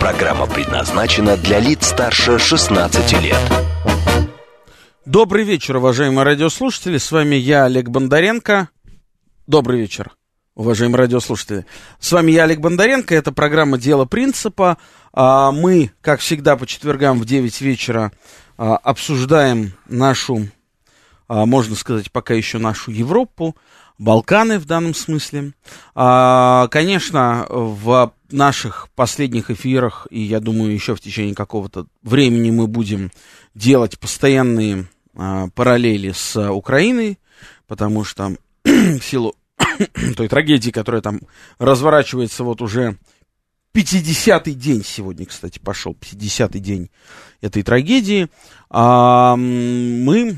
Программа предназначена для лиц старше 16 лет. Добрый вечер, уважаемые радиослушатели. С вами я, Олег Бондаренко. Добрый вечер, уважаемые радиослушатели. С вами я, Олег Бондаренко. Это программа «Дело принципа». А, мы, как всегда, по четвергам в 9 вечера а, обсуждаем нашу, а, можно сказать, пока еще нашу Европу, Балканы в данном смысле. Конечно, в наших последних эфирах, и я думаю, еще в течение какого-то времени мы будем делать постоянные параллели с Украиной, потому что в силу той трагедии, которая там разворачивается вот уже 50-й день сегодня, кстати, пошел, 50-й день этой трагедии, а, мы,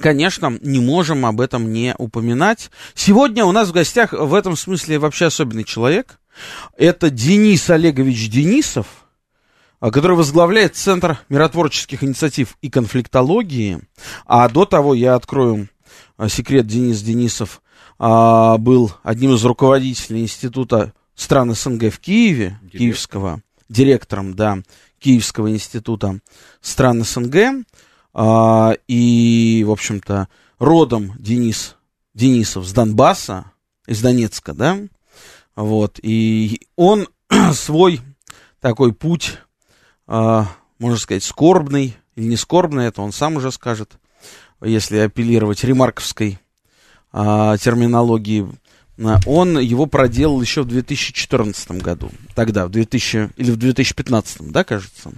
конечно, не можем об этом не упоминать. Сегодня у нас в гостях в этом смысле вообще особенный человек. Это Денис Олегович Денисов, а, который возглавляет Центр миротворческих инициатив и конфликтологии. А до того я открою а, секрет Денис Денисов а, был одним из руководителей Института стран СНГ в Киеве, Директор. Киевского, директором, да, Киевского института стран СНГ, а, и, в общем-то, родом Денис, Денисов с Донбасса, из Донецка, да, вот, и он свой такой путь, а, можно сказать, скорбный или не скорбный, это он сам уже скажет, если апеллировать ремарковской а, терминологии, а, он его проделал еще в 2014 году. Тогда, в 2000, или в 2015, да, кажется.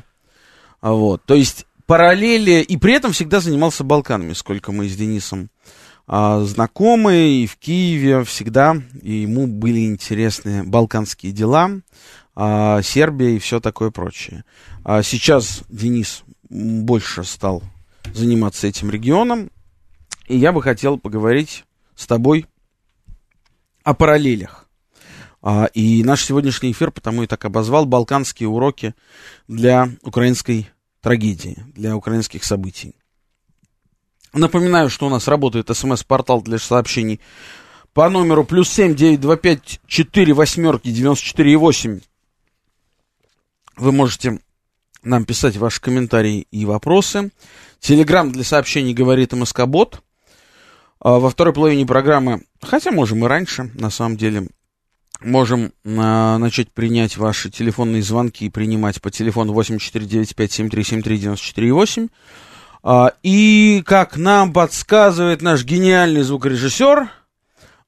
А, вот, то есть параллели, и при этом всегда занимался Балканами, сколько мы с Денисом а, знакомы, и в Киеве всегда, и ему были интересны балканские дела, а, Сербия и все такое прочее. А сейчас Денис больше стал заниматься этим регионом, и я бы хотел поговорить с тобой о параллелях. А, и наш сегодняшний эфир потому и так обозвал «Балканские уроки для украинской трагедии, для украинских событий». Напоминаю, что у нас работает смс-портал для сообщений по номеру плюс семь девять два пять четыре восьмерки девяносто четыре восемь. Вы можете нам писать ваши комментарии и вопросы. Телеграмм для сообщений говорит МСК-бот. А во второй половине программы, хотя можем и раньше, на самом деле, можем а, начать принять ваши телефонные звонки и принимать по телефону 8495-7373-94,8. А, и, как нам подсказывает наш гениальный звукорежиссер,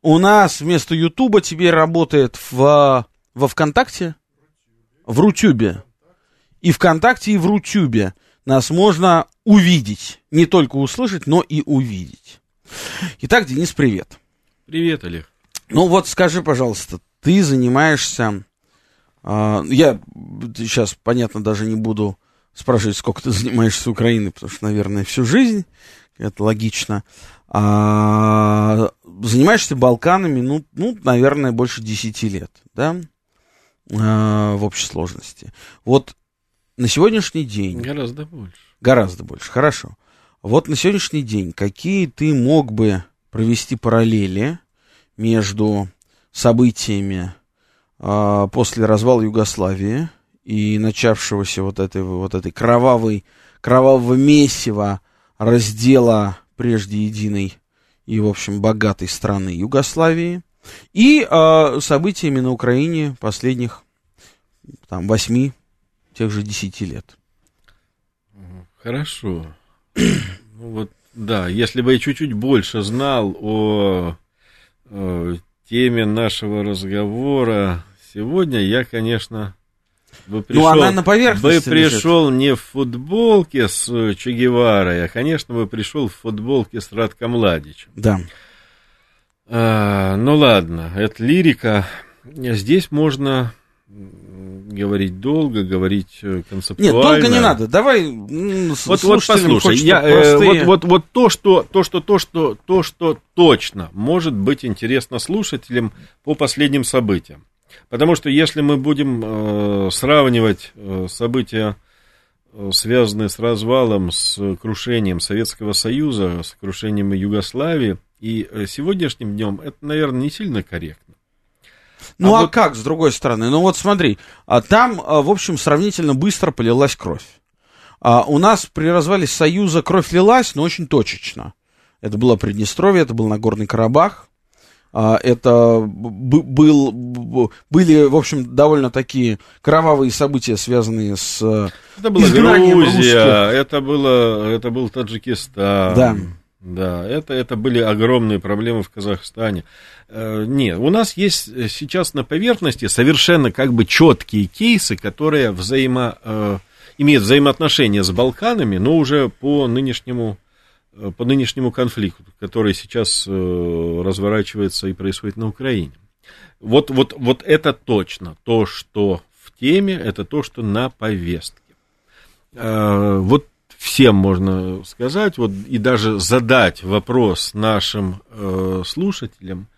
у нас вместо Ютуба теперь работает в, во ВКонтакте, в Рутюбе. И ВКонтакте, и в Рутюбе нас можно увидеть. Не только услышать, но и увидеть. Итак, Денис, привет. Привет, Олег. Ну вот скажи, пожалуйста, ты занимаешься... Э, я сейчас, понятно, даже не буду спрашивать, сколько ты занимаешься Украиной, потому что, наверное, всю жизнь, это логично. А, занимаешься Балканами, ну, ну, наверное, больше 10 лет, да, а, в общей сложности. Вот на сегодняшний день... Гораздо больше. Гораздо больше, хорошо. Вот на сегодняшний день какие ты мог бы провести параллели между событиями э, после развала Югославии и начавшегося вот этой вот этой кровавой кровавого месива раздела прежде единой и в общем богатой страны Югославии и э, событиями на Украине последних там восьми тех же десяти лет. Хорошо. Ну вот, да, если бы я чуть-чуть больше знал о, о теме нашего разговора сегодня, я, конечно, бы пришел, ну, она на поверхности бы пришел лежит. не в футболке с Че Геварой, а, конечно, бы пришел в футболке с Радко Младичем. Да. А, ну ладно, это лирика. Здесь можно говорить долго, говорить э, концептуально. Нет, долго не надо. Давай вот, вот послушай, я, э, вот, вот, вот то, что, то, что, то, что, то, что точно может быть интересно слушателям по последним событиям. Потому что если мы будем э, сравнивать э, события, э, связанные с развалом, с крушением Советского Союза, с крушением Югославии, и э, сегодняшним днем, это, наверное, не сильно корректно. Ну а, а вот... как, с другой стороны? Ну вот смотри, а там, а, в общем, сравнительно быстро полилась кровь. А у нас при развале Союза кровь лилась, но очень точечно. Это было Приднестровье, это был Нагорный Карабах. А, это был, были, в общем, довольно такие кровавые события, связанные с Это была Грузия, русских. это, было, это был Таджикистан. Да. Да, это, это были огромные проблемы в Казахстане. Э, нет, у нас есть сейчас на поверхности совершенно как бы четкие кейсы, которые взаимо, э, имеют взаимоотношения с Балканами, но уже по нынешнему, э, по нынешнему конфликту, который сейчас разворачивается и происходит на Украине. Вот, вот, вот это точно то, что в теме, это то, что на повестке. Вот всем можно сказать, вот, и даже задать вопрос нашим э, слушателям,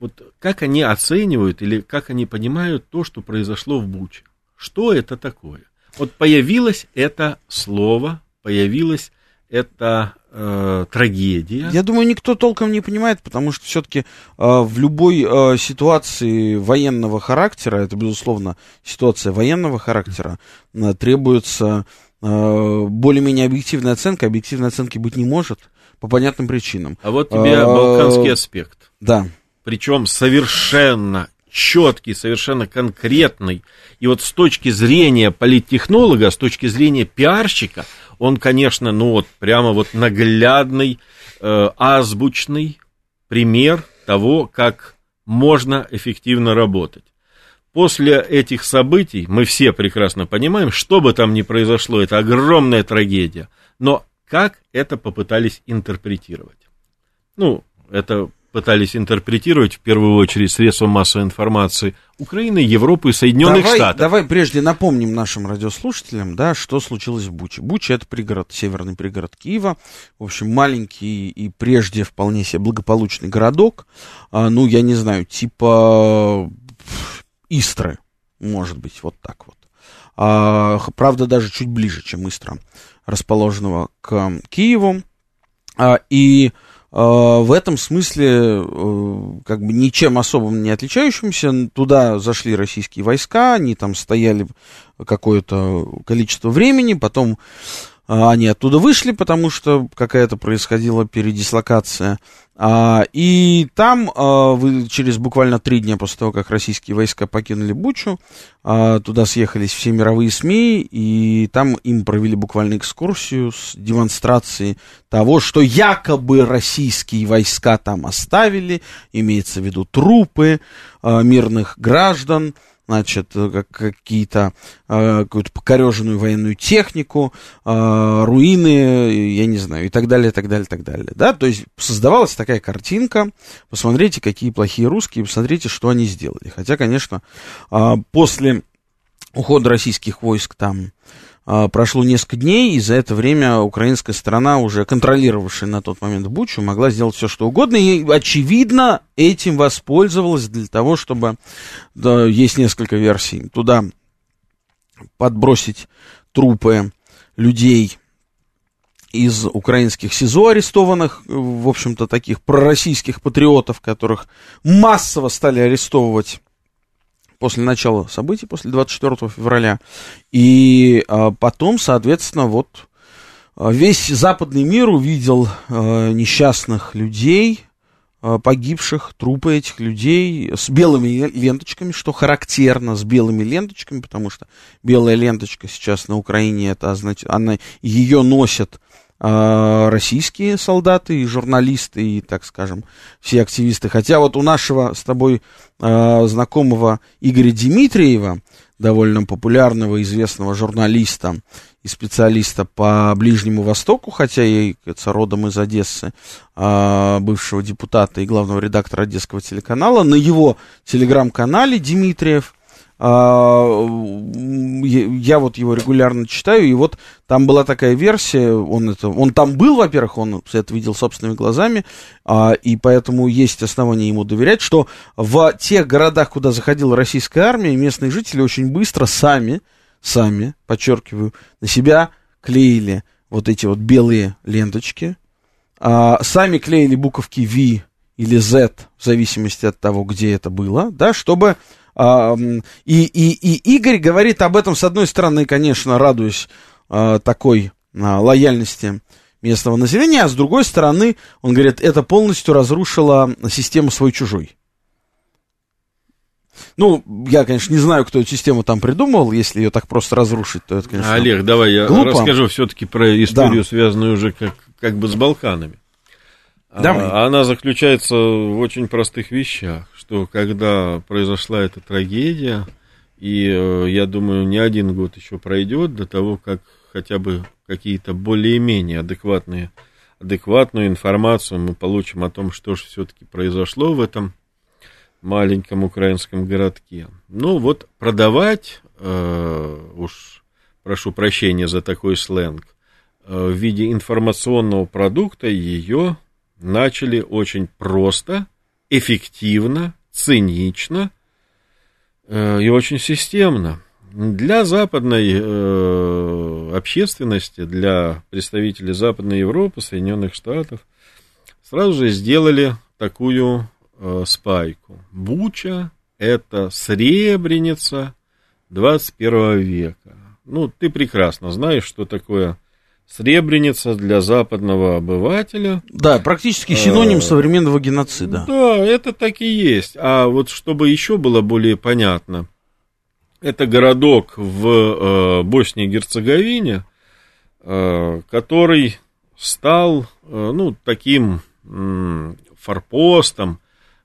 вот как они оценивают или как они понимают то, что произошло в Буче. Что это такое? Вот появилось это слово, появилась эта э, трагедия. Я думаю, никто толком не понимает, потому что все-таки э, в любой э, ситуации военного характера, это безусловно ситуация военного характера, э, требуется более-менее объективная оценка, объективной оценки быть не может по понятным причинам. А вот тебе а, балканский аспект. Да. Причем совершенно четкий, совершенно конкретный. И вот с точки зрения политтехнолога, с точки зрения пиарщика, он, конечно, ну вот прямо вот наглядный, э, азбучный пример того, как можно эффективно работать. После этих событий мы все прекрасно понимаем, что бы там ни произошло, это огромная трагедия. Но как это попытались интерпретировать? Ну, это пытались интерпретировать в первую очередь средства массовой информации Украины, Европы и Соединенных давай, Штатов. Давай прежде напомним нашим радиослушателям, да, что случилось в Буче. Буча это пригород, северный пригород Киева, в общем, маленький и прежде вполне себе благополучный городок, а, ну, я не знаю, типа Истры, может быть, вот так вот. А, правда, даже чуть ближе, чем Истра, расположенного к Киеву. А, и а, в этом смысле, а, как бы ничем особым не отличающимся, туда зашли российские войска, они там стояли какое-то количество времени, потом они оттуда вышли, потому что какая-то происходила передислокация. А, и там а, через буквально три дня после того, как российские войска покинули Бучу, туда съехались все мировые СМИ, и там им провели буквально экскурсию с демонстрацией того, что якобы российские войска там оставили, имеется в виду трупы мирных граждан, значит, э, как, какие-то, э, какую-то покореженную военную технику, э, руины, я не знаю, и так далее, и так далее, и так далее, да, то есть создавалась такая картинка, посмотрите, какие плохие русские, посмотрите, что они сделали, хотя, конечно, после ухода российских войск там прошло несколько дней, и за это время украинская сторона, уже контролировавшая на тот момент Бучу, могла сделать все, что угодно, и, очевидно, этим воспользовалась для того, чтобы, да, есть несколько версий, туда подбросить трупы людей из украинских СИЗО арестованных, в общем-то, таких пророссийских патриотов, которых массово стали арестовывать после начала событий, после 24 февраля. И а, потом, соответственно, вот а, весь западный мир увидел а, несчастных людей, погибших, трупы этих людей с белыми ленточками, что характерно, с белыми ленточками, потому что белая ленточка сейчас на Украине, это значит, она, ее носят российские солдаты и журналисты, и, так скажем, все активисты. Хотя вот у нашего с тобой э, знакомого Игоря Дмитриева, довольно популярного, известного журналиста и специалиста по Ближнему Востоку, хотя и кажется, родом из Одессы, э, бывшего депутата и главного редактора Одесского телеканала, на его телеграм-канале Дмитриев А, я вот его регулярно читаю, и вот там была такая версия, он, это, он там был, во-первых, он это видел собственными глазами, а, и поэтому есть основания ему доверять, что в тех городах, куда заходила российская армия, местные жители очень быстро сами, сами, подчеркиваю, на себя клеили вот эти вот белые ленточки, а, сами клеили буковки V или Z, в зависимости от того, где это было, да, чтобы... И, и, и Игорь говорит об этом, с одной стороны, конечно, радуясь а, такой а, лояльности местного населения, а с другой стороны, он говорит, это полностью разрушило систему свой-чужой. Ну, я, конечно, не знаю, кто эту систему там придумал. Если ее так просто разрушить, то это, конечно, Олег, давай я глупо. расскажу все-таки про историю, да. связанную уже как, как бы с Балканами. А, она заключается в очень простых вещах, что когда произошла эта трагедия, и э, я думаю, не один год еще пройдет до того, как хотя бы какие-то более-менее адекватные, адекватную информацию мы получим о том, что же все-таки произошло в этом маленьком украинском городке. Ну вот продавать, э, уж прошу прощения за такой сленг, э, в виде информационного продукта ее начали очень просто, эффективно, цинично э, и очень системно. Для западной э, общественности, для представителей Западной Европы, Соединенных Штатов, сразу же сделали такую э, спайку. Буча – это Сребреница 21 века. Ну, ты прекрасно знаешь, что такое Сребреница для западного обывателя. Да, практически синоним а, современного геноцида. Да, это так и есть. А вот чтобы еще было более понятно, это городок в э, Боснии и Герцеговине, э, который стал, э, ну, таким э, форпостом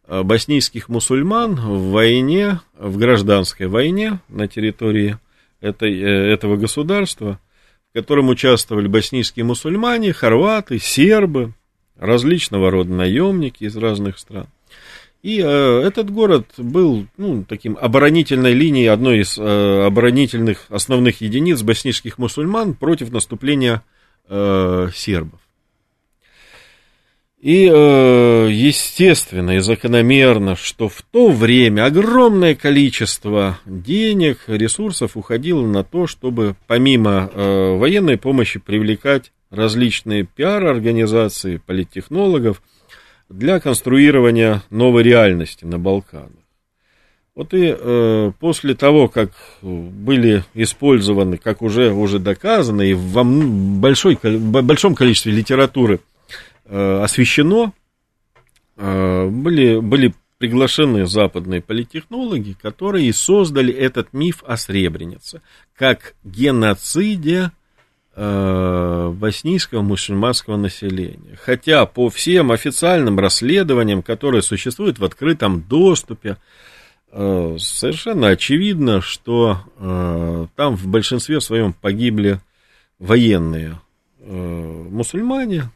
э, боснийских мусульман в войне, в гражданской войне на территории этой, э, этого государства – в котором участвовали боснийские мусульмане, хорваты, сербы, различного рода наемники из разных стран. И э, этот город был ну, таким оборонительной линией, одной из э, оборонительных основных единиц боснийских мусульман против наступления э, сербов. И э, естественно и закономерно, что в то время огромное количество денег, ресурсов уходило на то, чтобы помимо э, военной помощи привлекать различные пиар-организации, политтехнологов для конструирования новой реальности на Балканах. Вот и э, после того, как были использованы, как уже, уже доказано, и в большой, большом количестве литературы – освещено, э, были, были приглашены западные политтехнологи, которые создали этот миф о Сребренице, как геноциде э, боснийского мусульманского населения. Хотя по всем официальным расследованиям, которые существуют в открытом доступе, совершенно очевидно, что там в большинстве своем погибли военные мусульмане,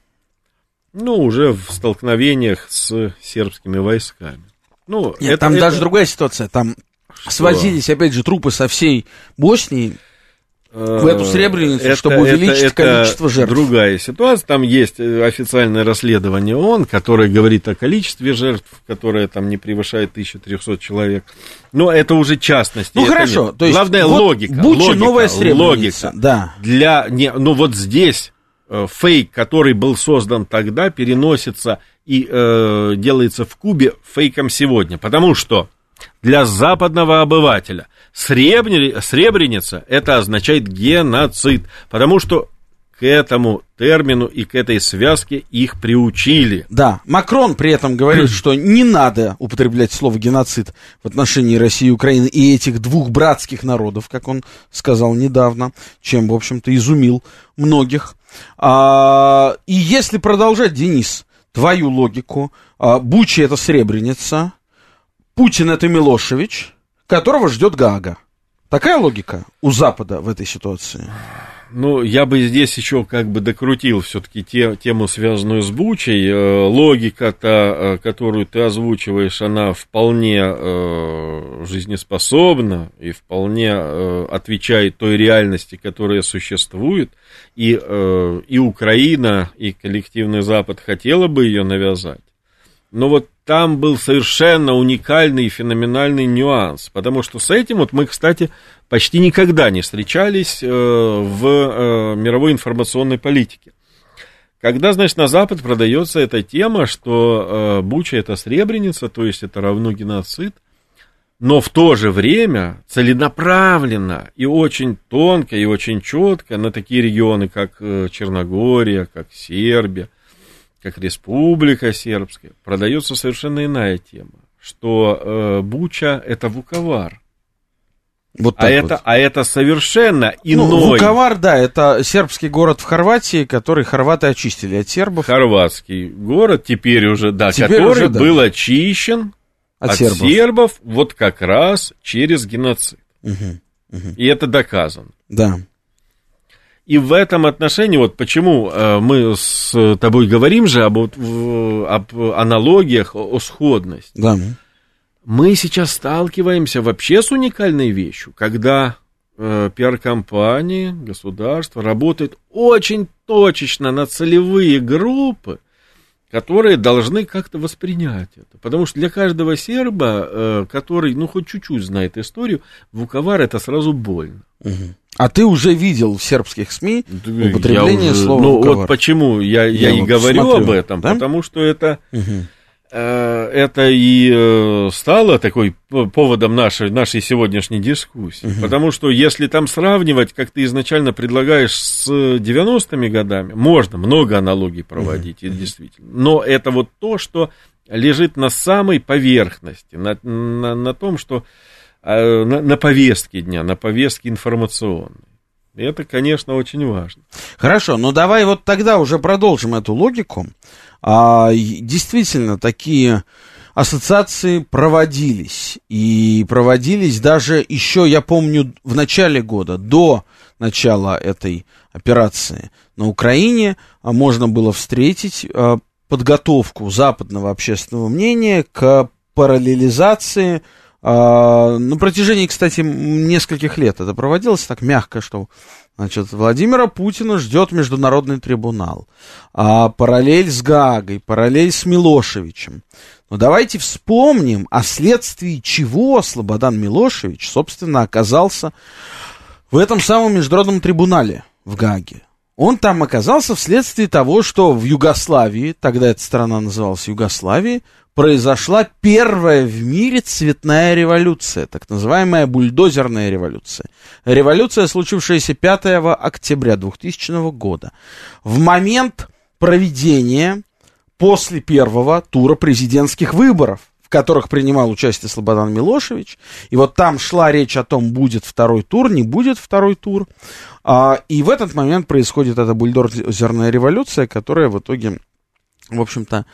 ну, уже в столкновениях с сербскими войсками. Ну, Нет, это, там это... даже другая ситуация. Там Что? свозились, опять же, трупы со всей Боснии в эту э, Сребреницу, это, чтобы увеличить это, количество жертв. другая ситуация. Там есть э, официальное расследование ООН, которое говорит о количестве жертв, которое там не превышает 1300 человек. Но это уже частности. Ну хорошо, нет. то есть главная вот логика. Буча, логика, новая Сребреница. Логика. Да. Для не, ну вот здесь фейк, который был создан тогда, переносится и э, делается в Кубе фейком сегодня. Потому что для западного обывателя Сребреница это означает геноцид. Потому что к этому термину и к этой связке их приучили. Да, Макрон при этом говорит, что не надо употреблять слово геноцид в отношении России и Украины и этих двух братских народов, как он сказал недавно, чем, в общем-то, изумил многих. А, и если продолжать, Денис, твою логику, а, Бучи это Сребреница, Путин это Милошевич, которого ждет Гага. Такая логика у Запада в этой ситуации? Ну, я бы здесь еще как бы докрутил все-таки те, тему, связанную с Бучей. Э, логика-то, э, которую ты озвучиваешь, она вполне э, жизнеспособна и вполне э, отвечает той реальности, которая существует. И, э, и Украина, и коллективный Запад хотела бы ее навязать. Но вот там был совершенно уникальный и феноменальный нюанс, потому что с этим вот мы, кстати, почти никогда не встречались э, в э, мировой информационной политике. Когда, значит, на Запад продается эта тема, что э, Буча это Сребреница, то есть это равно геноцид, но в то же время целенаправленно и очень тонко и очень четко на такие регионы, как Черногория, как Сербия, как Республика Сербская, продается совершенно иная тема, что э, Буча это Вуковар. Вот а, это, вот. а это совершенно ну, иной. Ну, Вуковар, да, это сербский город в Хорватии, который хорваты очистили от сербов. Хорватский город теперь уже, да, теперь который уже, да. был очищен от, от сербов. сербов вот как раз через геноцид. Угу, угу. И это доказано. Да. И в этом отношении, вот почему э, мы с тобой говорим же об, об аналогиях, о сходности. Да мы сейчас сталкиваемся вообще с уникальной вещью, когда э, пиар-компании, государство работает очень точечно на целевые группы, которые должны как-то воспринять это. Потому что для каждого серба, э, который, ну, хоть чуть-чуть знает историю, вуковар это сразу больно. Угу. А ты уже видел в сербских СМИ употребление уже, слова Ну, вот почему я, я, я и вот говорю смотрю, об этом, да? потому что это... Угу это и э, стало такой поводом нашей, нашей сегодняшней дискуссии. Угу. Потому что если там сравнивать, как ты изначально предлагаешь, с 90-ми годами, можно много аналогий проводить, угу. действительно. Но это вот то, что лежит на самой поверхности, на, на, на том, что на, на повестке дня, на повестке информационной. И это, конечно, очень важно. Хорошо, но давай вот тогда уже продолжим эту логику. А, действительно, такие ассоциации проводились. И проводились даже еще, я помню, в начале года, до начала этой операции на Украине, а, можно было встретить а, подготовку западного общественного мнения к параллелизации на протяжении, кстати, нескольких лет это проводилось так мягко, что Значит, Владимира Путина ждет международный трибунал. А, параллель с Гагой, параллель с Милошевичем. Но давайте вспомним, о следствии чего Слободан Милошевич, собственно, оказался в этом самом международном трибунале в Гаге. Он там оказался вследствие того, что в Югославии, тогда эта страна называлась Югославией, произошла первая в мире цветная революция, так называемая бульдозерная революция. Революция, случившаяся 5 октября 2000 года. В момент проведения после первого тура президентских выборов, в которых принимал участие Слободан Милошевич, и вот там шла речь о том, будет второй тур, не будет второй тур, а, и в этот момент происходит эта бульдозерная революция, которая в итоге в общем-то,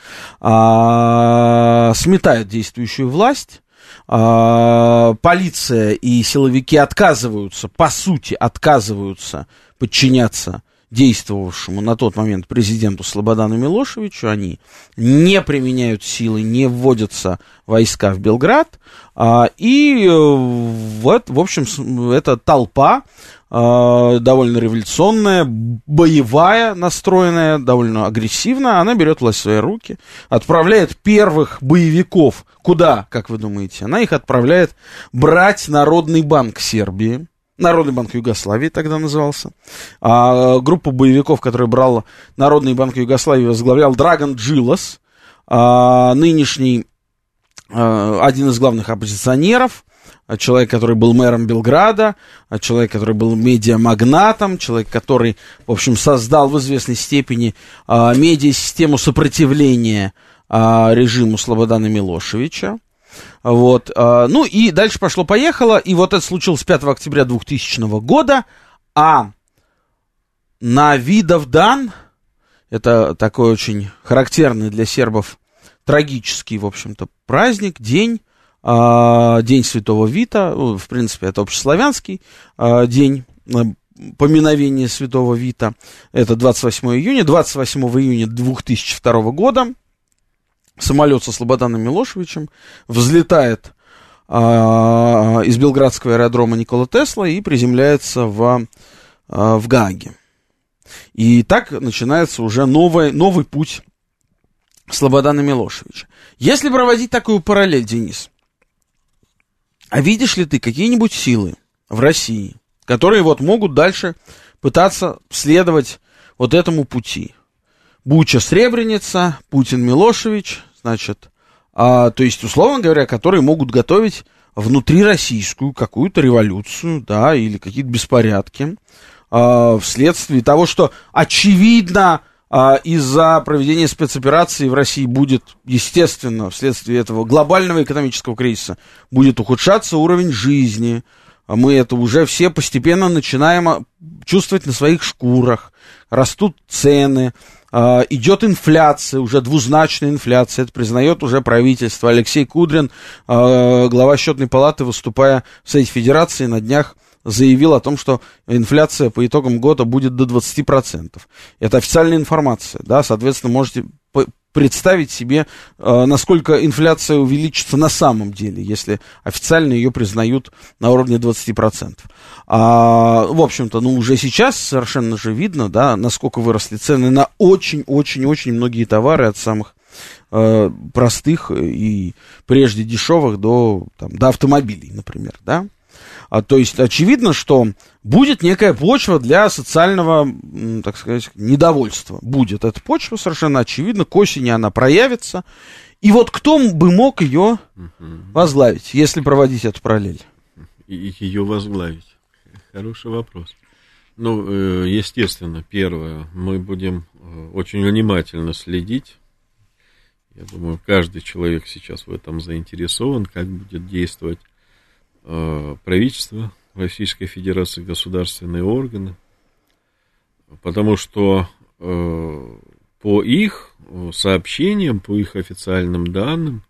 а, сметает действующую власть. А, полиция и силовики отказываются, по сути, отказываются подчиняться действовавшему на тот момент президенту Слободану Милошевичу, они не применяют силы, не вводятся войска в Белград, а, и вот, в общем, эта толпа э, довольно революционная, боевая, настроенная, довольно агрессивная, она берет власть в свои руки, отправляет первых боевиков. Куда, как вы думаете? Она их отправляет брать Народный банк Сербии. Народный банк Югославии тогда назывался. А, группу боевиков, которая брала Народный банк Югославии, возглавлял Драгон Джилас, а, нынешний а, один из главных оппозиционеров, человек, который был мэром Белграда, человек, который был медиамагнатом, человек, который, в общем, создал в известной степени а, медиасистему сопротивления а, режиму Слободана Милошевича. Вот, а, ну и дальше пошло-поехало, и вот это случилось 5 октября 2000 года, а на Видовдан, это такой очень характерный для сербов трагический, в общем-то, праздник, день, а, день Святого Вита, ну, в принципе, это общеславянский а, день, а, поминовение святого Вита. Это 28 июня. 28 июня 2002 года самолет со Слободаном Милошевичем взлетает а, из Белградского аэродрома Никола Тесла и приземляется в, а, в Гааге. И так начинается уже новый, новый путь Слободана Милошевича. Если проводить такую параллель, Денис, а видишь ли ты какие-нибудь силы в России, которые вот могут дальше пытаться следовать вот этому пути? Буча Сребреница, Путин Милошевич, значит, а, то есть, условно говоря, которые могут готовить внутрироссийскую какую-то революцию, да, или какие-то беспорядки, а, вследствие того, что очевидно из-за проведения спецоперации в России будет, естественно, вследствие этого глобального экономического кризиса, будет ухудшаться уровень жизни. А мы это уже все постепенно начинаем а, чувствовать на своих шкурах. Растут цены, идет инфляция, уже двузначная инфляция, это признает уже правительство. Алексей Кудрин, глава счетной палаты, выступая в Совете Федерации на днях, заявил о том, что инфляция по итогам года будет до 20%. Это официальная информация, да, соответственно, можете представить себе, э, насколько инфляция увеличится на самом деле, если официально ее признают на уровне 20%. А, в общем-то, ну, уже сейчас совершенно же видно, да, насколько выросли цены на очень-очень-очень многие товары от самых э, простых и прежде дешевых до, там, до автомобилей, например, да. А, то есть очевидно, что будет некая почва для социального, так сказать, недовольства. Будет эта почва совершенно очевидно, к осени она проявится. И вот кто бы мог ее возглавить, если проводить эту параллель? И ее возглавить. Хороший вопрос. Ну, э, естественно, первое, мы будем э, очень внимательно следить. Я думаю, каждый человек сейчас в этом заинтересован, как будет действовать правительство Российской Федерации, государственные органы, потому что э, по их сообщениям, по их официальным данным,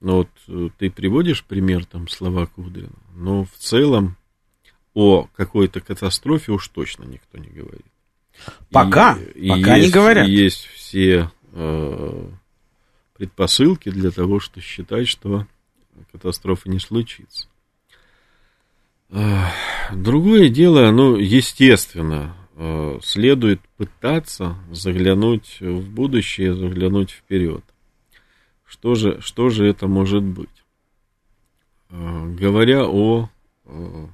ну вот э, ты приводишь пример там слова Кудрина, но в целом о какой-то катастрофе уж точно никто не говорит. Пока, и, пока есть, не говорят. Есть все э, предпосылки для того, что считать, что катастрофа не случится. Другое дело, ну, естественно, э, следует пытаться заглянуть в будущее, заглянуть вперед. Что же, что же это может быть? Э, говоря о э,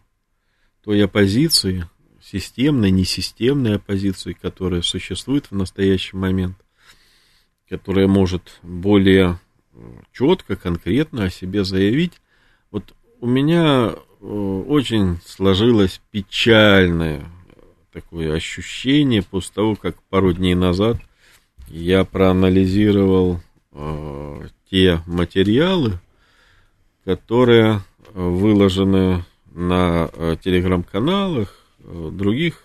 той оппозиции, системной, несистемной оппозиции, которая существует в настоящий момент, которая может более четко, конкретно о себе заявить. Вот у меня очень сложилось печальное такое ощущение после того, как пару дней назад я проанализировал э, те материалы, которые выложены на э, телеграм-каналах, э, других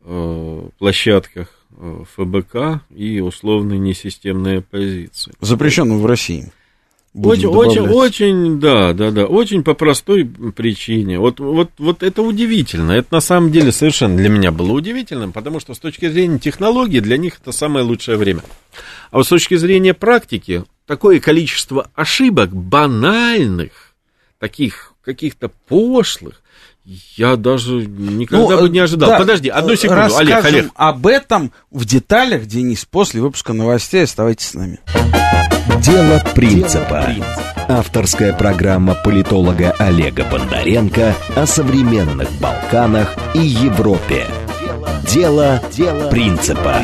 э, площадках э, ФБК и условной несистемной оппозиции. Запрещенную в России. Очень, очень, очень, да, да, да, очень по простой причине. Вот, вот, вот это удивительно. Это на самом деле совершенно для меня было удивительным, потому что с точки зрения технологии для них это самое лучшее время. А вот с точки зрения практики, такое количество ошибок банальных, таких каких-то пошлых, я даже никогда ну, бы не ожидал. Да, Подожди, одну секунду, Олег, Олег. об этом в деталях, Денис, после выпуска новостей. Оставайтесь с нами. Дело принципа. Авторская программа политолога Олега Бондаренко о современных Балканах и Европе. Дело, Дело принципа.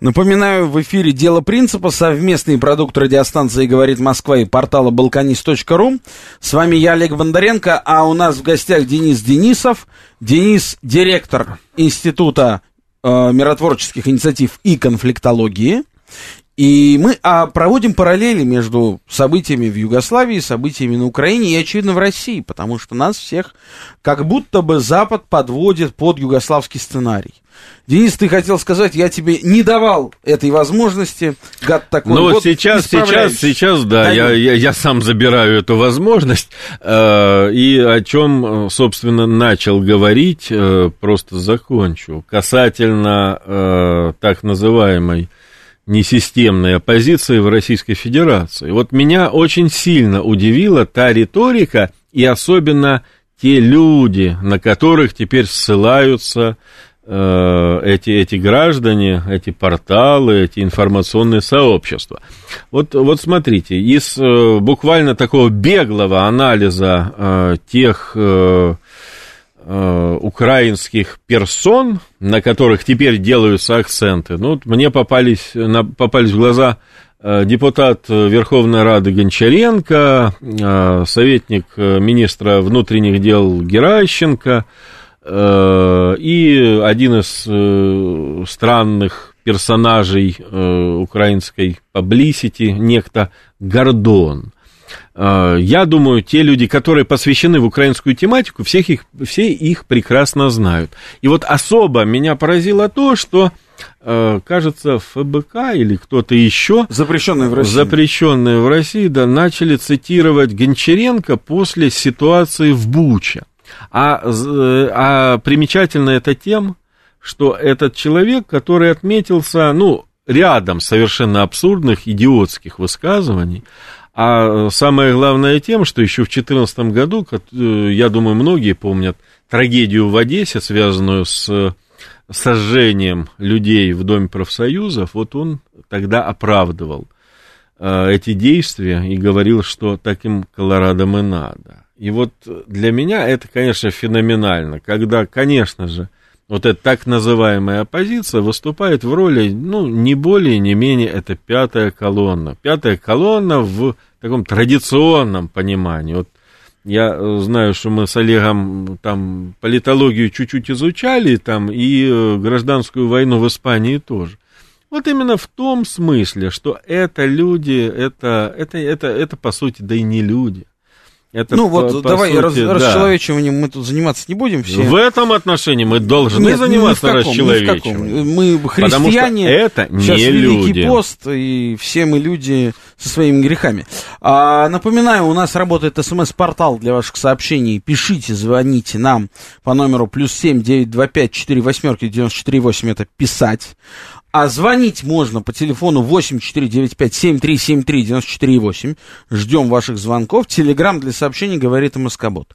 Напоминаю, в эфире «Дело принципа», совместный продукт радиостанции «Говорит Москва» и портала «Балканист.ру». С вами я, Олег Бондаренко, а у нас в гостях Денис Денисов. Денис – директор Института э, миротворческих инициатив и конфликтологии. И мы а, проводим параллели между событиями в Югославии, событиями на Украине и, очевидно, в России, потому что нас всех как будто бы Запад подводит под югославский сценарий. Денис, ты хотел сказать, я тебе не давал этой возможности, гад такой. Ну вот сейчас, сейчас, сейчас, да, я, я, я сам забираю эту возможность. Э, и о чем, собственно, начал говорить, э, просто закончу. Касательно э, так называемой несистемной оппозиции в Российской Федерации. Вот меня очень сильно удивила та риторика и особенно те люди, на которых теперь ссылаются э, эти, эти граждане, эти порталы, эти информационные сообщества. Вот, вот смотрите, из э, буквально такого беглого анализа э, тех э, Э, украинских персон, на которых теперь делаются акценты. Ну, вот мне попались, на, попались в глаза э, депутат Верховной Рады Гончаренко, э, советник министра внутренних дел Геращенко и один из странных персонажей украинской паблисити, некто Гордон. Э, я думаю, те люди, которые посвящены в украинскую тематику, всех их, все их прекрасно знают. И вот особо меня поразило то, что э, кажется, ФБК или кто-то еще, запрещенные в России, запрещенные в России, да, начали цитировать Гончаренко после ситуации в Буче. А, э, а примечательно это тем, что этот человек, который отметился, ну, рядом совершенно абсурдных, идиотских высказываний, а самое главное тем, что еще в 2014 году, э, я думаю, многие помнят трагедию в Одессе, связанную с сожжением людей в Доме профсоюзов, вот он тогда оправдывал э, эти действия и говорил, что таким Колорадом и надо. И вот для меня это, конечно, феноменально, когда, конечно же, вот эта так называемая оппозиция выступает в роли, ну, не более, не менее, это пятая колонна. Пятая колонна в таком традиционном понимании. Вот я э, знаю, что мы с Олегом там политологию чуть-чуть изучали, там и э, гражданскую войну в Испании тоже. Вот именно в том смысле, что это люди, это, это, это, это по сути, да и не люди. Это ну по, вот по давай сути, раз, да. расчеловечиванием мы тут заниматься не будем. Все. В этом отношении мы должны Нет, заниматься ни расчеловечиванием. Мы христиане, это не сейчас люди. Великий пост, и все мы люди со своими грехами. А, напоминаю, у нас работает смс-портал для ваших сообщений. Пишите, звоните нам по номеру плюс семь девять два пять четыре восьмерки девяносто четыре восемь. Это писать. А звонить можно по телефону 8495-7373-94,8. Ждем ваших звонков. Телеграмм для сообщений говорит МСК-бот.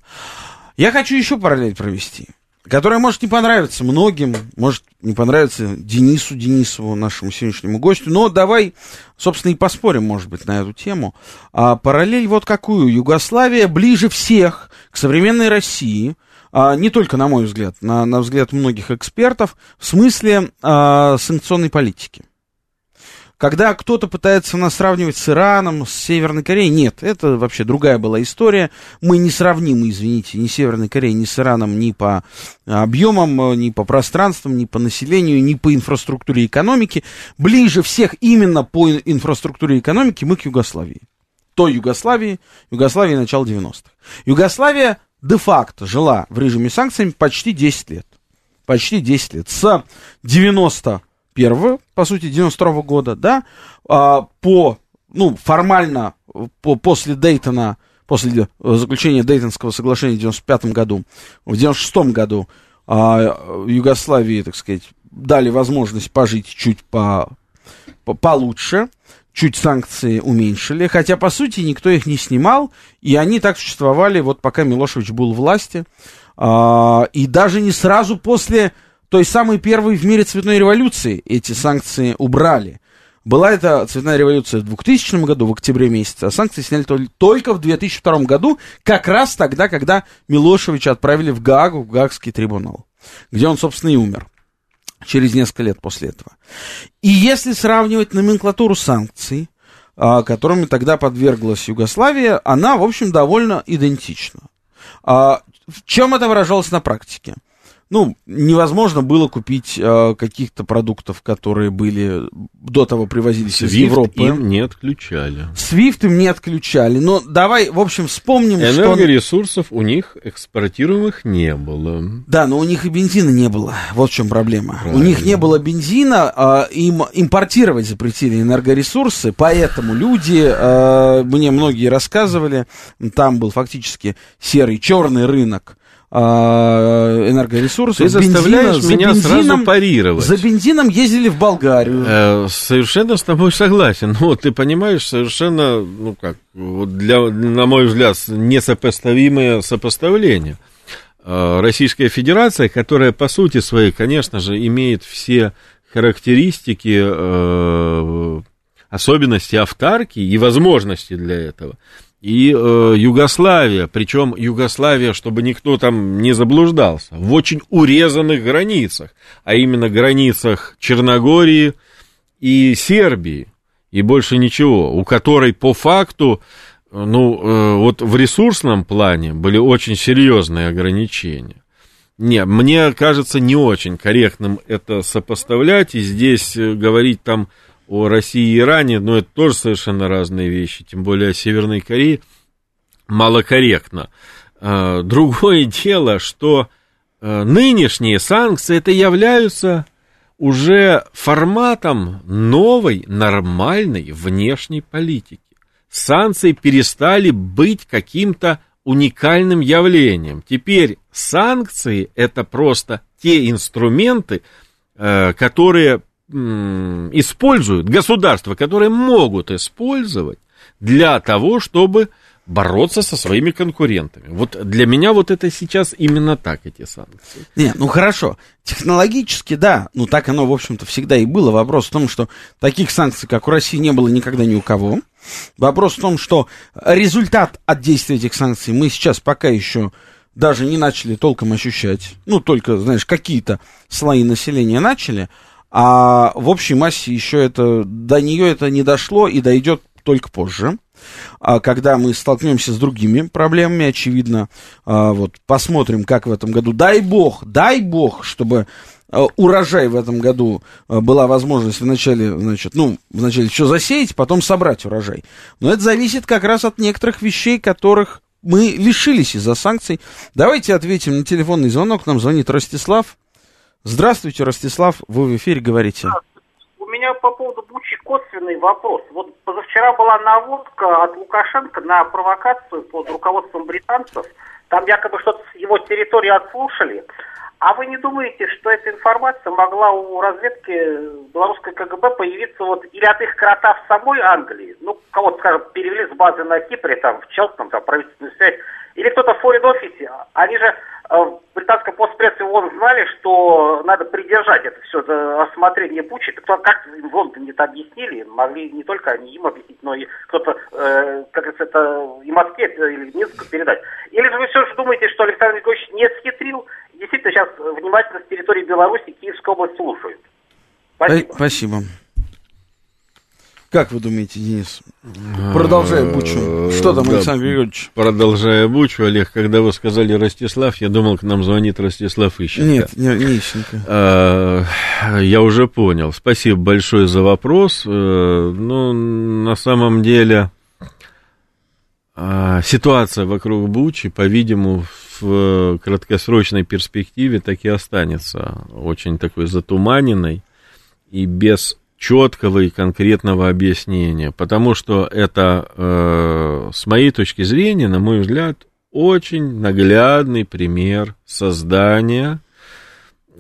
Я хочу еще параллель провести, которая может не понравиться многим, может не понравиться Денису Денисову, нашему сегодняшнему гостю, но давай, собственно, и поспорим, может быть, на эту тему. А параллель вот какую. Югославия ближе всех к современной России – а, не только на мой взгляд, на, на взгляд многих экспертов, в смысле а, санкционной политики. Когда кто-то пытается нас сравнивать с Ираном, с Северной Кореей, нет, это вообще другая была история. Мы не сравнимы, извините, ни Северной Кореей, ни с Ираном, ни по объемам, ни по пространствам, ни по населению, ни по инфраструктуре экономики. Ближе всех именно по инфраструктуре экономики мы к Югославии. Той Югославии, Югославии начала 90-х. Югославия де-факто жила в режиме санкциями почти 10 лет. Почти 10 лет. С 91 по сути, 92 года, да, а, по, ну, формально, по, после Дейтона, после заключения Дейтонского соглашения в 95 году, в 96 году а, Югославии, так сказать, дали возможность пожить чуть по, по, получше, чуть санкции уменьшили, хотя, по сути, никто их не снимал, и они так существовали, вот пока Милошевич был в власти, а, и даже не сразу после той самой первой в мире цветной революции эти санкции убрали. Была эта цветная революция в 2000 году, в октябре месяце, а санкции сняли только в 2002 году, как раз тогда, когда Милошевича отправили в Гаагу, в Гаагский трибунал, где он, собственно, и умер через несколько лет после этого. И если сравнивать номенклатуру санкций, а, которыми тогда подверглась Югославия, она, в общем, довольно идентична. А, в чем это выражалось на практике? Ну, невозможно было купить э, каких-то продуктов, которые были до того привозились Свифт из Европы. им не отключали. Свифт им не отключали. Но давай, в общем, вспомним, что... Энергоресурсов у них экспортируемых не было. Да, но у них и бензина не было. Вот в чем проблема. У Правильно. них не было бензина, а им импортировать запретили энергоресурсы, поэтому люди, э, мне многие рассказывали, там был фактически серый, черный рынок э, энергоресурсов. Ты заставляешь Бензина- за меня сразу бензином- парировать. За бензином ездили в Болгарию. Э, Совершенно с тобой согласен. Ну, вот ты понимаешь, совершенно, ну как, вот для, на мой взгляд, несопоставимые сопоставления. Э, Российская Федерация, которая по сути своей, конечно же, имеет все характеристики, э, особенности автарки и возможности для этого. И э, Югославия, причем Югославия, чтобы никто там не заблуждался, в очень урезанных границах, а именно границах Черногории и Сербии, и больше ничего, у которой по факту, э, ну, э, вот в ресурсном плане были очень серьезные ограничения. Не, мне кажется не очень корректным это сопоставлять, и здесь э, говорить там о России и Иране, но это тоже совершенно разные вещи, тем более о Северной Корее, малокорректно. Э, Другое дело, что э, нынешние санкции это являются уже форматом новой нормальной внешней политики. Санкции перестали быть каким-то уникальным явлением. Теперь санкции это просто те инструменты, э, которые используют государства, которые могут использовать для того, чтобы бороться со своими конкурентами. Вот для меня вот это сейчас именно так, эти санкции. Не, ну хорошо. Технологически, да. Ну так оно, в общем-то, всегда и было. Вопрос в том, что таких санкций, как у России, не было никогда ни у кого. Вопрос в том, что результат от действия этих санкций мы сейчас пока еще даже не начали толком ощущать. Ну, только, знаешь, какие-то слои населения начали, а в общей массе еще это, до нее это не дошло и дойдет только позже. А когда мы столкнемся с другими проблемами, очевидно, а, вот посмотрим, как в этом году. Дай бог, дай бог, чтобы а, урожай в этом году была возможность вначале, значит, ну, вначале все засеять, потом собрать урожай. Но это зависит как раз от некоторых вещей, которых мы лишились из-за санкций. Давайте ответим на телефонный звонок. Нам звонит Ростислав. Здравствуйте, Ростислав, вы в эфире говорите. У меня по поводу Бучи косвенный вопрос. Вот позавчера была наводка от Лукашенко на провокацию под руководством британцев. Там якобы что-то с его территории отслушали. А вы не думаете, что эта информация могла у разведки белорусской КГБ появиться вот или от их крота в самой Англии, ну, кого-то, скажем, перевели с базы на Кипре, там, в Челтном, там, правительственную связь, или кто-то в форин-офисе, они же в британском постпрессе ООН знали, что надо придержать это все, это рассмотрение Бучи. Это как им в Лондоне это объяснили, могли не только они им объяснить, но и кто-то, э, как говорится, это и Москве это или Минску передать. Или же вы все же думаете, что Александр Николаевич не схитрил, действительно сейчас внимательно с территории Беларуси Киевской области слушают. Спасибо. Спасибо. Как вы думаете, Денис? Продолжай Бучу. Что там, Да, Александр Григорьевич? Продолжая Бучу, Олег, когда вы сказали Ростислав, я думал, к нам звонит Ростислав Ищенко. Нет, не, не Ищенко. А, Я уже понял. Спасибо большое за вопрос. Э, Ну, на самом деле, а, ситуация вокруг Бучи, по-видимому, в краткосрочной перспективе так и останется очень такой затуманенной и без четкого и конкретного объяснения, потому что это, э, с моей точки зрения, на мой взгляд, очень наглядный пример создания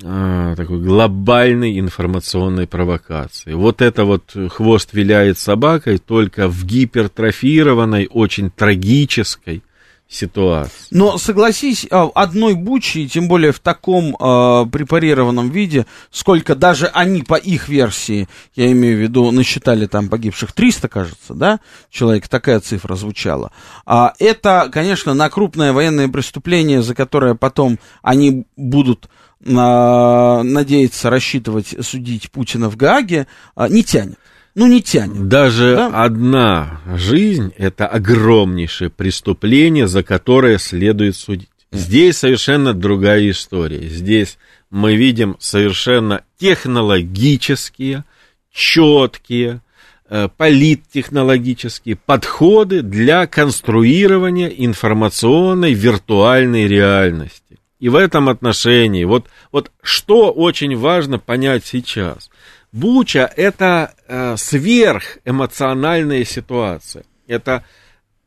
э, такой глобальной информационной провокации. Вот это вот хвост виляет собакой только в гипертрофированной, очень трагической ситуации. Но согласись, а, одной бучи, тем более в таком а, препарированном виде, сколько даже они по их версии, я имею в виду, насчитали там погибших 300, кажется, да, человек, такая цифра звучала. А, это, конечно, на крупное военное преступление, за которое потом они будут а, надеяться, рассчитывать, судить Путина в Гааге, а, не тянет. Ну, не тянет. Даже Да. одна жизнь – это огромнейшее преступление, за которое следует судить. Здесь совершенно другая история. Здесь мы видим совершенно технологические, четкие, э, политтехнологические подходы для конструирования информационной виртуальной реальности. И в этом отношении, вот, вот что очень важно понять сейчас. Буча – это э, сверхэмоциональная ситуация. Это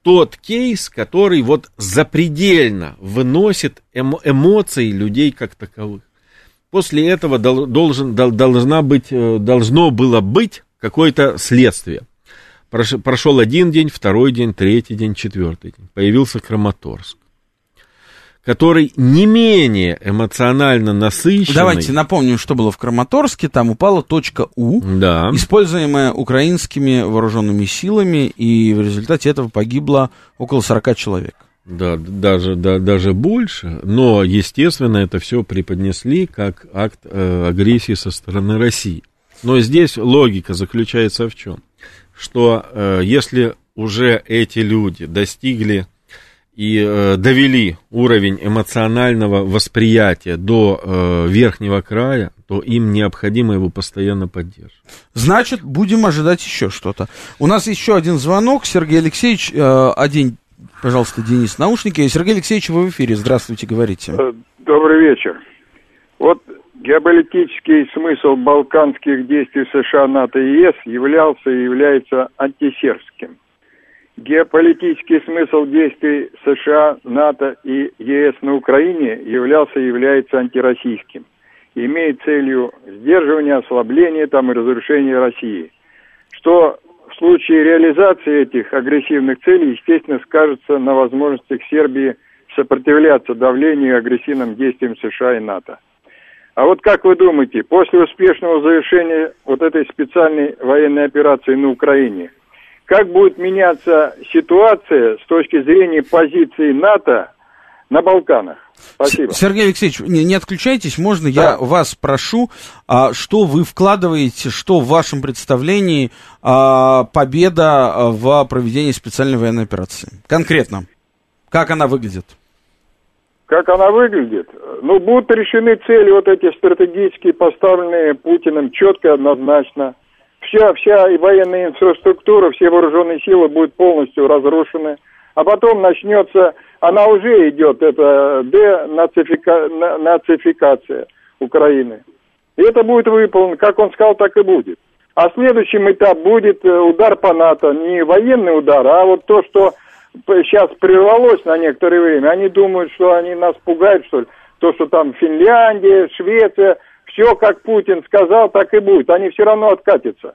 тот кейс, который вот запредельно выносит эмо, эмоции людей как таковых. После этого должен, должна быть, э, должно было быть какое-то следствие. Прошел один день, второй день, третий день, четвертый день. Появился Краматорск который не менее эмоционально насыщенный. Давайте напомним, что было в Краматорске. Там упала точка У, да. используемая украинскими вооруженными силами, и в результате этого погибло около 40 человек. Да, даже, да, даже больше, но, естественно, это все преподнесли как акт э, агрессии со стороны России. Но здесь логика заключается в чем? Что э, если уже эти люди достигли и э, довели уровень эмоционального восприятия до э, верхнего края, то им необходимо его постоянно поддерживать. Значит, будем ожидать еще что-то. У нас еще один звонок. Сергей Алексеевич, э, один, пожалуйста, Денис, наушники. Сергей Алексеевич, вы в эфире. Здравствуйте, говорите. Э, добрый вечер. Вот геополитический смысл балканских действий США, НАТО и ЕС являлся и является антисербским. Геополитический смысл действий США, НАТО и ЕС на Украине являлся и является антироссийским, имеет целью сдерживания, ослабления там, и разрушения России, что в случае реализации этих агрессивных целей, естественно, скажется на возможностях Сербии сопротивляться давлению и агрессивным действиям США и НАТО. А вот как вы думаете, после успешного завершения вот этой специальной военной операции на Украине – как будет меняться ситуация с точки зрения позиции НАТО на Балканах. Спасибо. Сергей Алексеевич, не, не отключайтесь, можно да. я вас прошу, а, что вы вкладываете, что в вашем представлении а, победа в проведении специальной военной операции? Конкретно, как она выглядит? Как она выглядит? Ну, будут решены цели вот эти стратегические, поставленные Путиным четко и однозначно вся, вся и военная инфраструктура, все вооруженные силы будут полностью разрушены. А потом начнется, она уже идет, это денацификация Украины. И это будет выполнено, как он сказал, так и будет. А следующим этап будет э, удар по НАТО. Не военный удар, а вот то, что сейчас прервалось на некоторое время. Они думают, что они нас пугают, что ли. То, что там Финляндия, Швеция, все, как Путин сказал, так и будет. Они все равно откатятся.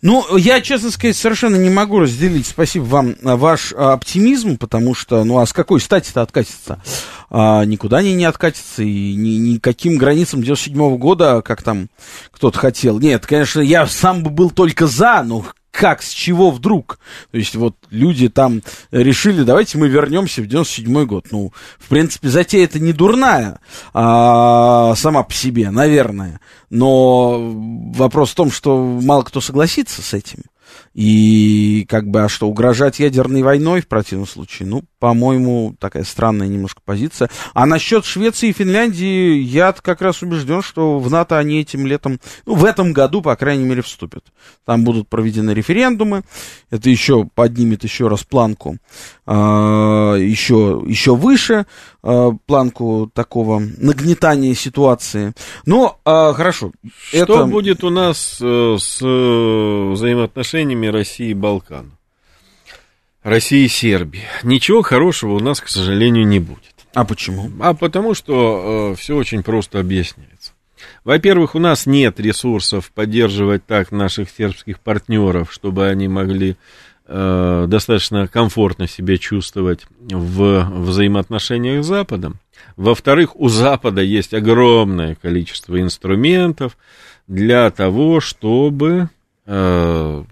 Ну, я, честно сказать, совершенно не могу разделить, спасибо вам, а, ваш а, оптимизм, потому что, ну, а с какой стати-то откатится? А, никуда они не откатятся, и ни, никаким границам 97 -го года, как там кто-то хотел. Нет, конечно, я сам бы был только за, но как, с чего вдруг? То есть вот люди там решили, давайте мы вернемся в 97 год. Ну, в принципе, затея это не дурная а, сама по себе, наверное. Но вопрос в том, что мало кто согласится с этим. И как бы, а что, угрожать ядерной войной в противном случае? Ну, по-моему, такая странная немножко позиция. А насчет Швеции и Финляндии, я как раз убежден, что в НАТО они этим летом, ну, в этом году, по крайней мере, вступят. Там будут проведены референдумы, это еще поднимет еще раз планку э, еще, еще выше, э, планку такого нагнетания ситуации. Но, э, хорошо. Что это... будет у нас э, с э, взаимоотношениями России и Балкан? России и Сербии. Ничего хорошего у нас, к сожалению, не будет. А почему? А потому что э, все очень просто объясняется. Во-первых, у нас нет ресурсов поддерживать так наших сербских партнеров, чтобы они могли э, достаточно комфортно себя чувствовать в взаимоотношениях с Западом. Во-вторых, у Запада есть огромное количество инструментов для того, чтобы э,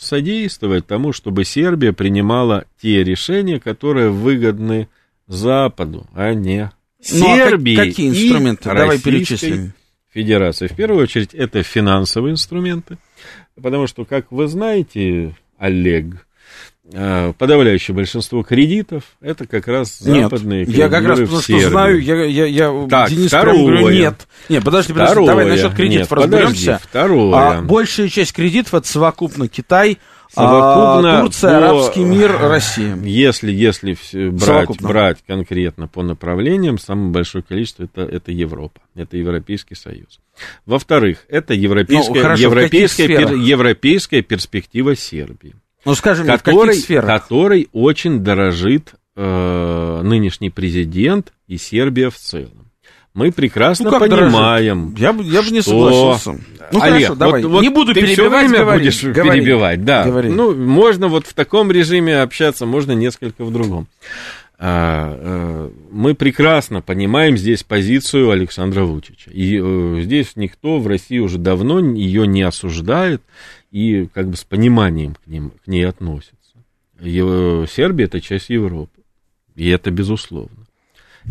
содействовать тому, чтобы Сербия принимала те решения, которые выгодны Западу, а не Сербии. Ну, а какие инструменты? И Давай перечислим. Федерации. В первую очередь, это финансовые инструменты, потому что, как вы знаете, Олег, подавляющее большинство кредитов это как раз западные нет, я как раз потому что знаю, я, я, я так, Денис второе. говорю, нет. Нет, подожди, подожди, второе. давай насчет кредитов нет, разберемся. Подожди, второе. А, большая часть кредитов это совокупно Китай, Совокупно а, Турция, по, арабский мир, Россия. Если, если брать, брать конкретно по направлениям, самое большое количество это, это Европа, это Европейский Союз. Во-вторых, это европейская, ну, хорошо, европейская, пер, европейская перспектива Сербии. Ну, скажем, который, в каких? Который очень дорожит э, нынешний президент и Сербия в целом. Мы прекрасно ну, понимаем. Я, бы, я бы не согласился. Ну Олег, хорошо, давай. Вот, не буду ты перебивать. Все время говори, будешь говори, перебивать, да. Говори. Ну, можно вот в таком режиме общаться, можно несколько в другом. А, а, мы прекрасно понимаем здесь позицию Александра Вучича. И э, здесь никто в России уже давно ее не осуждает и как бы с пониманием к, ним, к ней относится. Сербия это часть Европы. И это безусловно.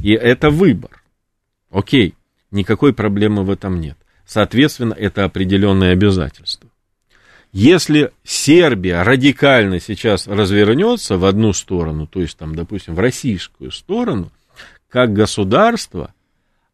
И это выбор. Окей, никакой проблемы в этом нет. Соответственно, это определенные обязательства. Если Сербия радикально сейчас развернется в одну сторону, то есть там, допустим, в российскую сторону, как государство,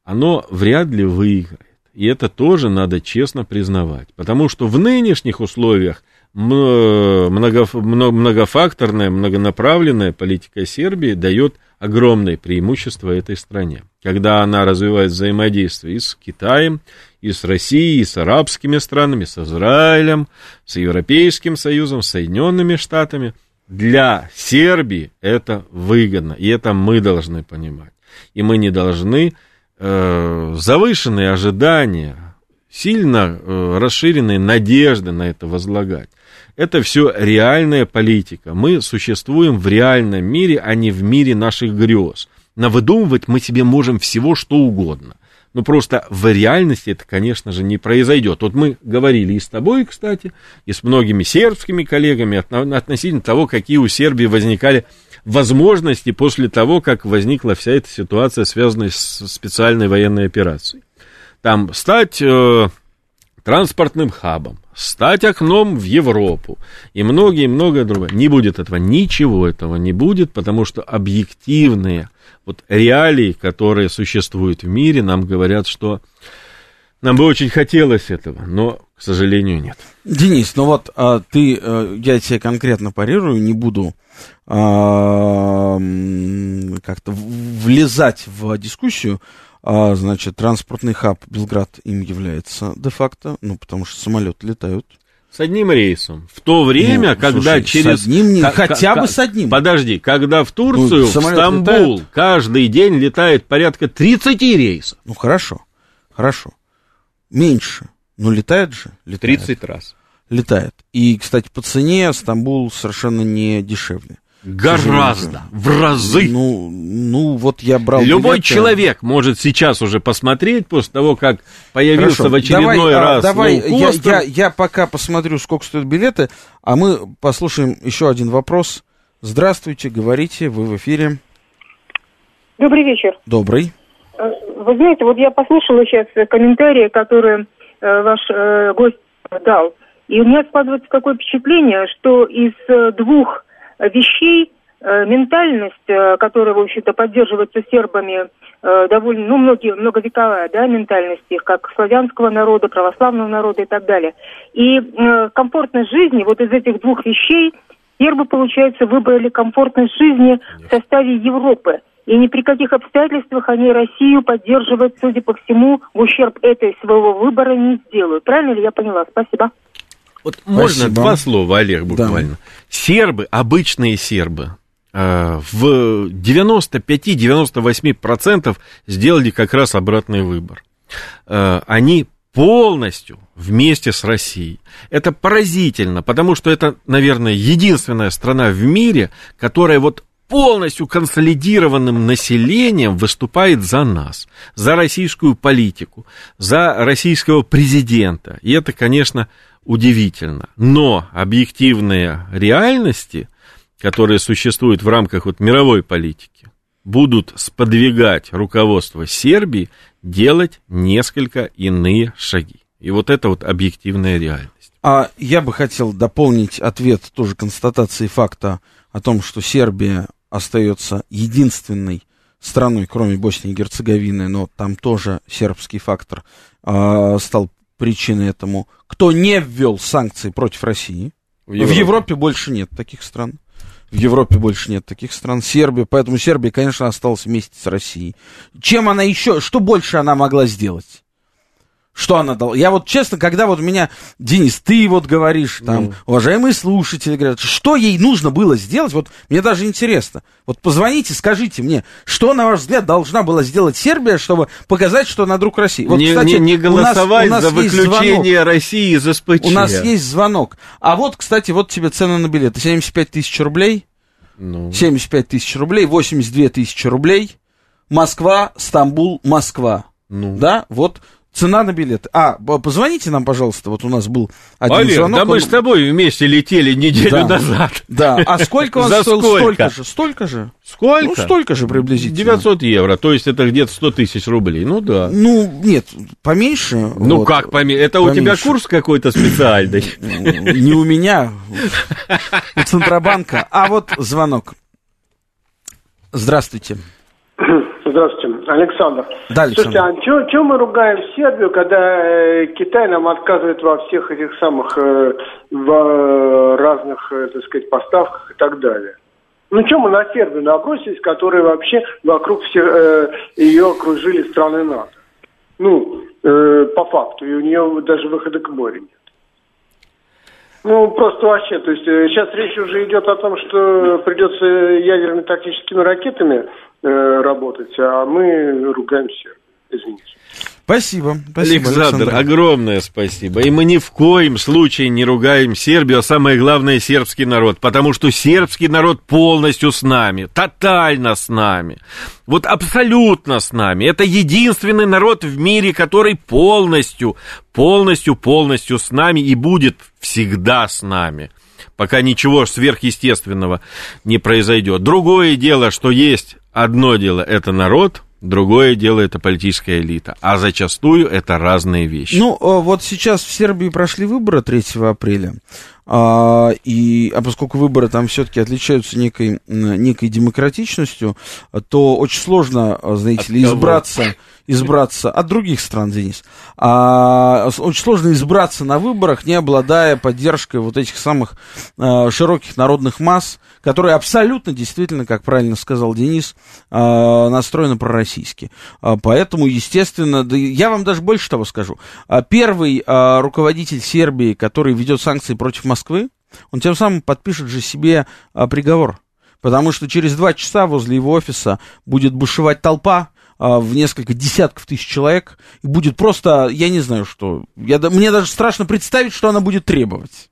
оно вряд ли выиграет. И это тоже надо честно признавать. Потому что в нынешних условиях многофакторная, многонаправленная политика Сербии дает огромное преимущество этой стране. Когда она развивает взаимодействие и с Китаем, и с Россией, и с арабскими странами, с Израилем, с Европейским Союзом, с Соединенными Штатами, для Сербии это выгодно, и это мы должны понимать. И мы не должны э, завышенные ожидания, сильно э, расширенные надежды на это возлагать. Это все реальная политика. Мы существуем в реальном мире, а не в мире наших грез. Навыдумывать мы себе можем всего, что угодно. Но просто в реальности это, конечно же, не произойдет. Вот мы говорили и с тобой, кстати, и с многими сербскими коллегами относительно того, какие у Сербии возникали возможности после того, как возникла вся эта ситуация, связанная с специальной военной операцией. Там стать э, транспортным хабом, стать окном в Европу и многие-многое другое. Не будет этого, ничего этого не будет, потому что объективные вот реалии, которые существуют в мире, нам говорят, что нам бы очень хотелось этого, но, к сожалению, нет. Денис, ну вот а, ты, а, я тебе конкретно парирую, не буду как-то влезать в дискуссию, а, значит, транспортный хаб Белград им является де-факто, ну, потому что самолеты летают. С одним рейсом. В то время, ну, когда слушай, через... С одним, к- хотя к- бы с одним. Подожди, когда в Турцию, ну, в Стамбул летает... каждый день летает порядка 30 рейсов. Ну, хорошо, хорошо. Меньше. Но летает же. Летает. 30 раз. Летает. И, кстати, по цене Стамбул совершенно не дешевле. Гораздо, в разы. Ну, ну, вот я брал... Любой билеты. человек может сейчас уже посмотреть после того, как появился Хорошо. в очередной давай, раз. А, давай, я, я, я пока посмотрю, сколько стоят билеты, а мы послушаем еще один вопрос. Здравствуйте, говорите, вы в эфире. Добрый вечер. Добрый. Э, вы знаете, вот я послушала сейчас комментарии, которые э, ваш э, гость дал. И у меня складывается такое впечатление, что из э, двух вещей, э, ментальность, э, которая, в общем-то, поддерживается сербами э, довольно, ну, многие, многовековая, да, ментальность их, как славянского народа, православного народа и так далее. И комфортность жизни, вот из этих двух вещей, сербы, получается, выбрали комфортность жизни в составе Европы. И ни при каких обстоятельствах они Россию поддерживать, судя по всему, в ущерб этой своего выбора не сделают. Правильно ли я поняла? Спасибо. Вот можно два слова, Олег, буквально. Да. Сербы, обычные сербы, э, в 95-98% сделали как раз обратный выбор. Э, они полностью вместе с Россией. Это поразительно, потому что это, наверное, единственная страна в мире, которая вот полностью консолидированным населением выступает за нас, за российскую политику, за российского президента. И это, конечно, удивительно. Но объективные реальности, которые существуют в рамках вот мировой политики, будут сподвигать руководство Сербии делать несколько иные шаги. И вот это вот объективная реальность. А я бы хотел дополнить ответ тоже констатации факта о том, что Сербия остается единственной страной, кроме Боснии и Герцеговины, но там тоже сербский фактор э, стал причиной этому, кто не ввел санкции против России. В Европе. в Европе больше нет таких стран. В Европе больше нет таких стран. Сербия, поэтому Сербия, конечно, осталась вместе с Россией. Чем она еще, что больше она могла сделать? Что она дала? Я вот честно, когда вот меня, Денис, ты вот говоришь, там, mm. уважаемые слушатели говорят, что ей нужно было сделать, вот мне даже интересно. Вот позвоните, скажите мне, что, на ваш взгляд, должна была сделать Сербия, чтобы показать, что она друг России? Вот, не, кстати, не, не голосовать у нас, у нас за выключение России из СПЧ. У нас есть звонок. А вот, кстати, вот тебе цены на билеты. 75 тысяч рублей. Ну. 75 тысяч рублей, 82 тысячи рублей. Москва, Стамбул, Москва. Ну. Да, вот Цена на билет. А, позвоните нам, пожалуйста, вот у нас был один Олег, звонок. да мы он... с тобой вместе летели неделю да, назад. Да, а сколько он стоил? Сколько? Столько же, столько же. Сколько? Ну, столько же приблизительно. 900 евро, то есть это где-то 100 тысяч рублей, ну да. Ну, нет, поменьше. Ну вот, как поменьше? Это поменьше. у тебя курс какой-то специальный? Не у меня, у Центробанка. А вот звонок. Здравствуйте. Здравствуйте, Александр. Да, Александр. Слушайте, а что мы ругаем Сербию, когда э, Китай нам отказывает во всех этих самых э, в э, разных, э, так сказать, поставках и так далее? Ну, что мы на Сербию набросились, которые вообще вокруг все, э, ее окружили страны НАТО? Ну, э, по факту, и у нее даже выхода к морю нет. Ну, просто вообще, то есть сейчас речь уже идет о том, что придется ядерными тактическими ракетами работать, а мы ругаемся. Извините. Спасибо, спасибо, Александр, Александр, огромное спасибо. И мы ни в коем случае не ругаем Сербию, а самое главное сербский народ, потому что сербский народ полностью с нами, тотально с нами, вот абсолютно с нами. Это единственный народ в мире, который полностью, полностью, полностью с нами и будет всегда с нами пока ничего сверхъестественного не произойдет. Другое дело, что есть одно дело это народ, другое дело это политическая элита, а зачастую это разные вещи. Ну, э, вот сейчас в Сербии прошли выборы 3 апреля. А, и, а поскольку выборы там все-таки отличаются некой, некой демократичностью, то очень сложно, знаете ли, избраться, избраться от других стран, Денис. А, очень сложно избраться на выборах, не обладая поддержкой вот этих самых а, широких народных масс, которые абсолютно, действительно, как правильно сказал Денис, а, настроены пророссийски. А, поэтому, естественно, да, я вам даже больше того скажу. А, первый а, руководитель Сербии, который ведет санкции против Москвы, Москвы, он тем самым подпишет же себе а, приговор. Потому что через два часа возле его офиса будет бушевать толпа, а, в несколько десятков тысяч человек, и будет просто, я не знаю что, я, мне даже страшно представить, что она будет требовать.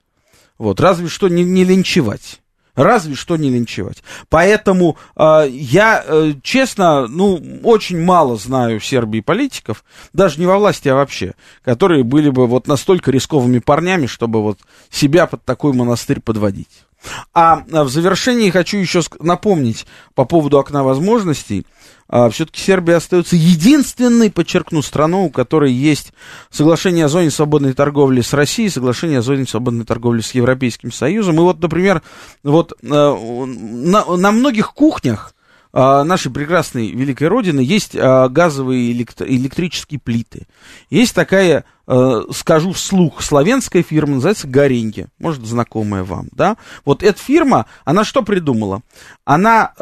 Вот, разве что не, не линчевать. Разве что не линчевать. Поэтому э, я, э, честно, ну, очень мало знаю в Сербии политиков, даже не во власти, а вообще, которые были бы вот настолько рисковыми парнями, чтобы вот себя под такой монастырь подводить. А, а в завершении хочу еще напомнить по поводу окна возможностей. А, все-таки Сербия остается единственной, подчеркну, страной, у которой есть соглашение о зоне свободной торговли с Россией, соглашение о зоне свободной торговли с Европейским Союзом. И вот, например, вот а, на, на многих кухнях а, нашей прекрасной великой родины есть газовые электро- электрические плиты. Есть такая, скажу вслух, славянская фирма, называется Гореньки, может, знакомая вам, да? Вот эта фирма, она что придумала? Она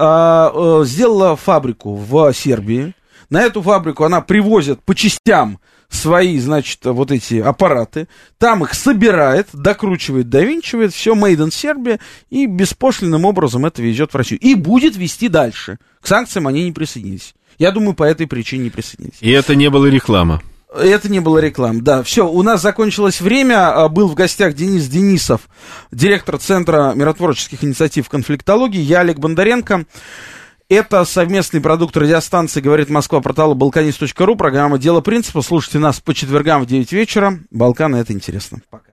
сделала фабрику в Сербии, на эту фабрику она привозит по частям свои, значит, вот эти аппараты, там их собирает, докручивает, довинчивает, все made in Serbia, и беспошлинным образом это везет в Россию. И будет вести дальше. К санкциям они не присоединились. Я думаю, по этой причине не присоединились. И это не было реклама. Это не было реклам, да. Все, у нас закончилось время. А, был в гостях Денис Денисов, директор Центра миротворческих инициатив конфликтологии. Я Олег Бондаренко. Это совместный продукт радиостанции «Говорит Москва» портала balkanist.ru. Программа «Дело принципа». Слушайте нас по четвергам в 9 вечера. Балканы — это интересно. Пока.